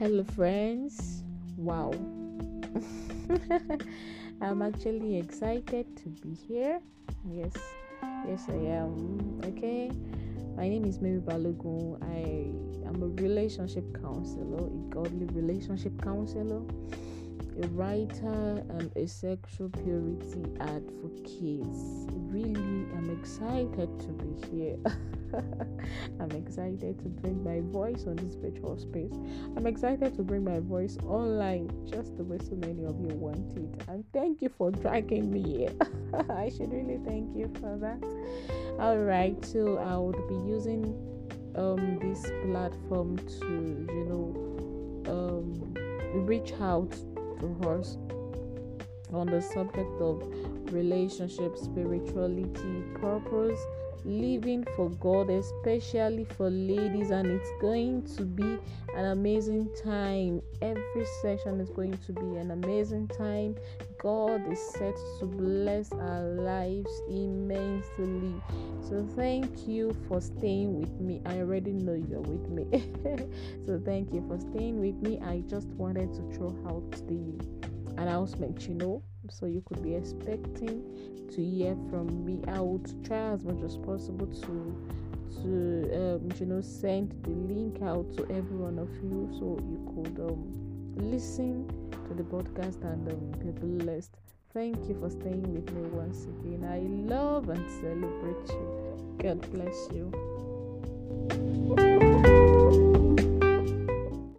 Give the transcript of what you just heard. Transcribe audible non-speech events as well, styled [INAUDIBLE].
Hello, friends. Wow. [LAUGHS] I'm actually excited to be here. Yes, yes, I am. Okay. My name is Mary Balogun. I am a relationship counselor, a godly relationship counselor, a writer, and a sexual purity advocate. Really, I'm excited to be here. [LAUGHS] [LAUGHS] I'm excited to bring my voice on this virtual space. I'm excited to bring my voice online just the way so many of you want it. And thank you for dragging me here. [LAUGHS] I should really thank you for that. All right, so I would be using um, this platform to, you know, um, reach out to us on the subject of relationship, spirituality, purpose living for God, especially for ladies, and it's going to be an amazing time. Every session is going to be an amazing time. God is set to bless our lives immensely. So, thank you for staying with me. I already know you're with me. [LAUGHS] so, thank you for staying with me. I just wanted to throw out the announcement, you know so you could be expecting to hear from me. I would try as much as possible to to um, you know send the link out to every one of you so you could um, listen to the podcast and um, be blessed. Thank you for staying with me once again. I love and celebrate you. God bless you.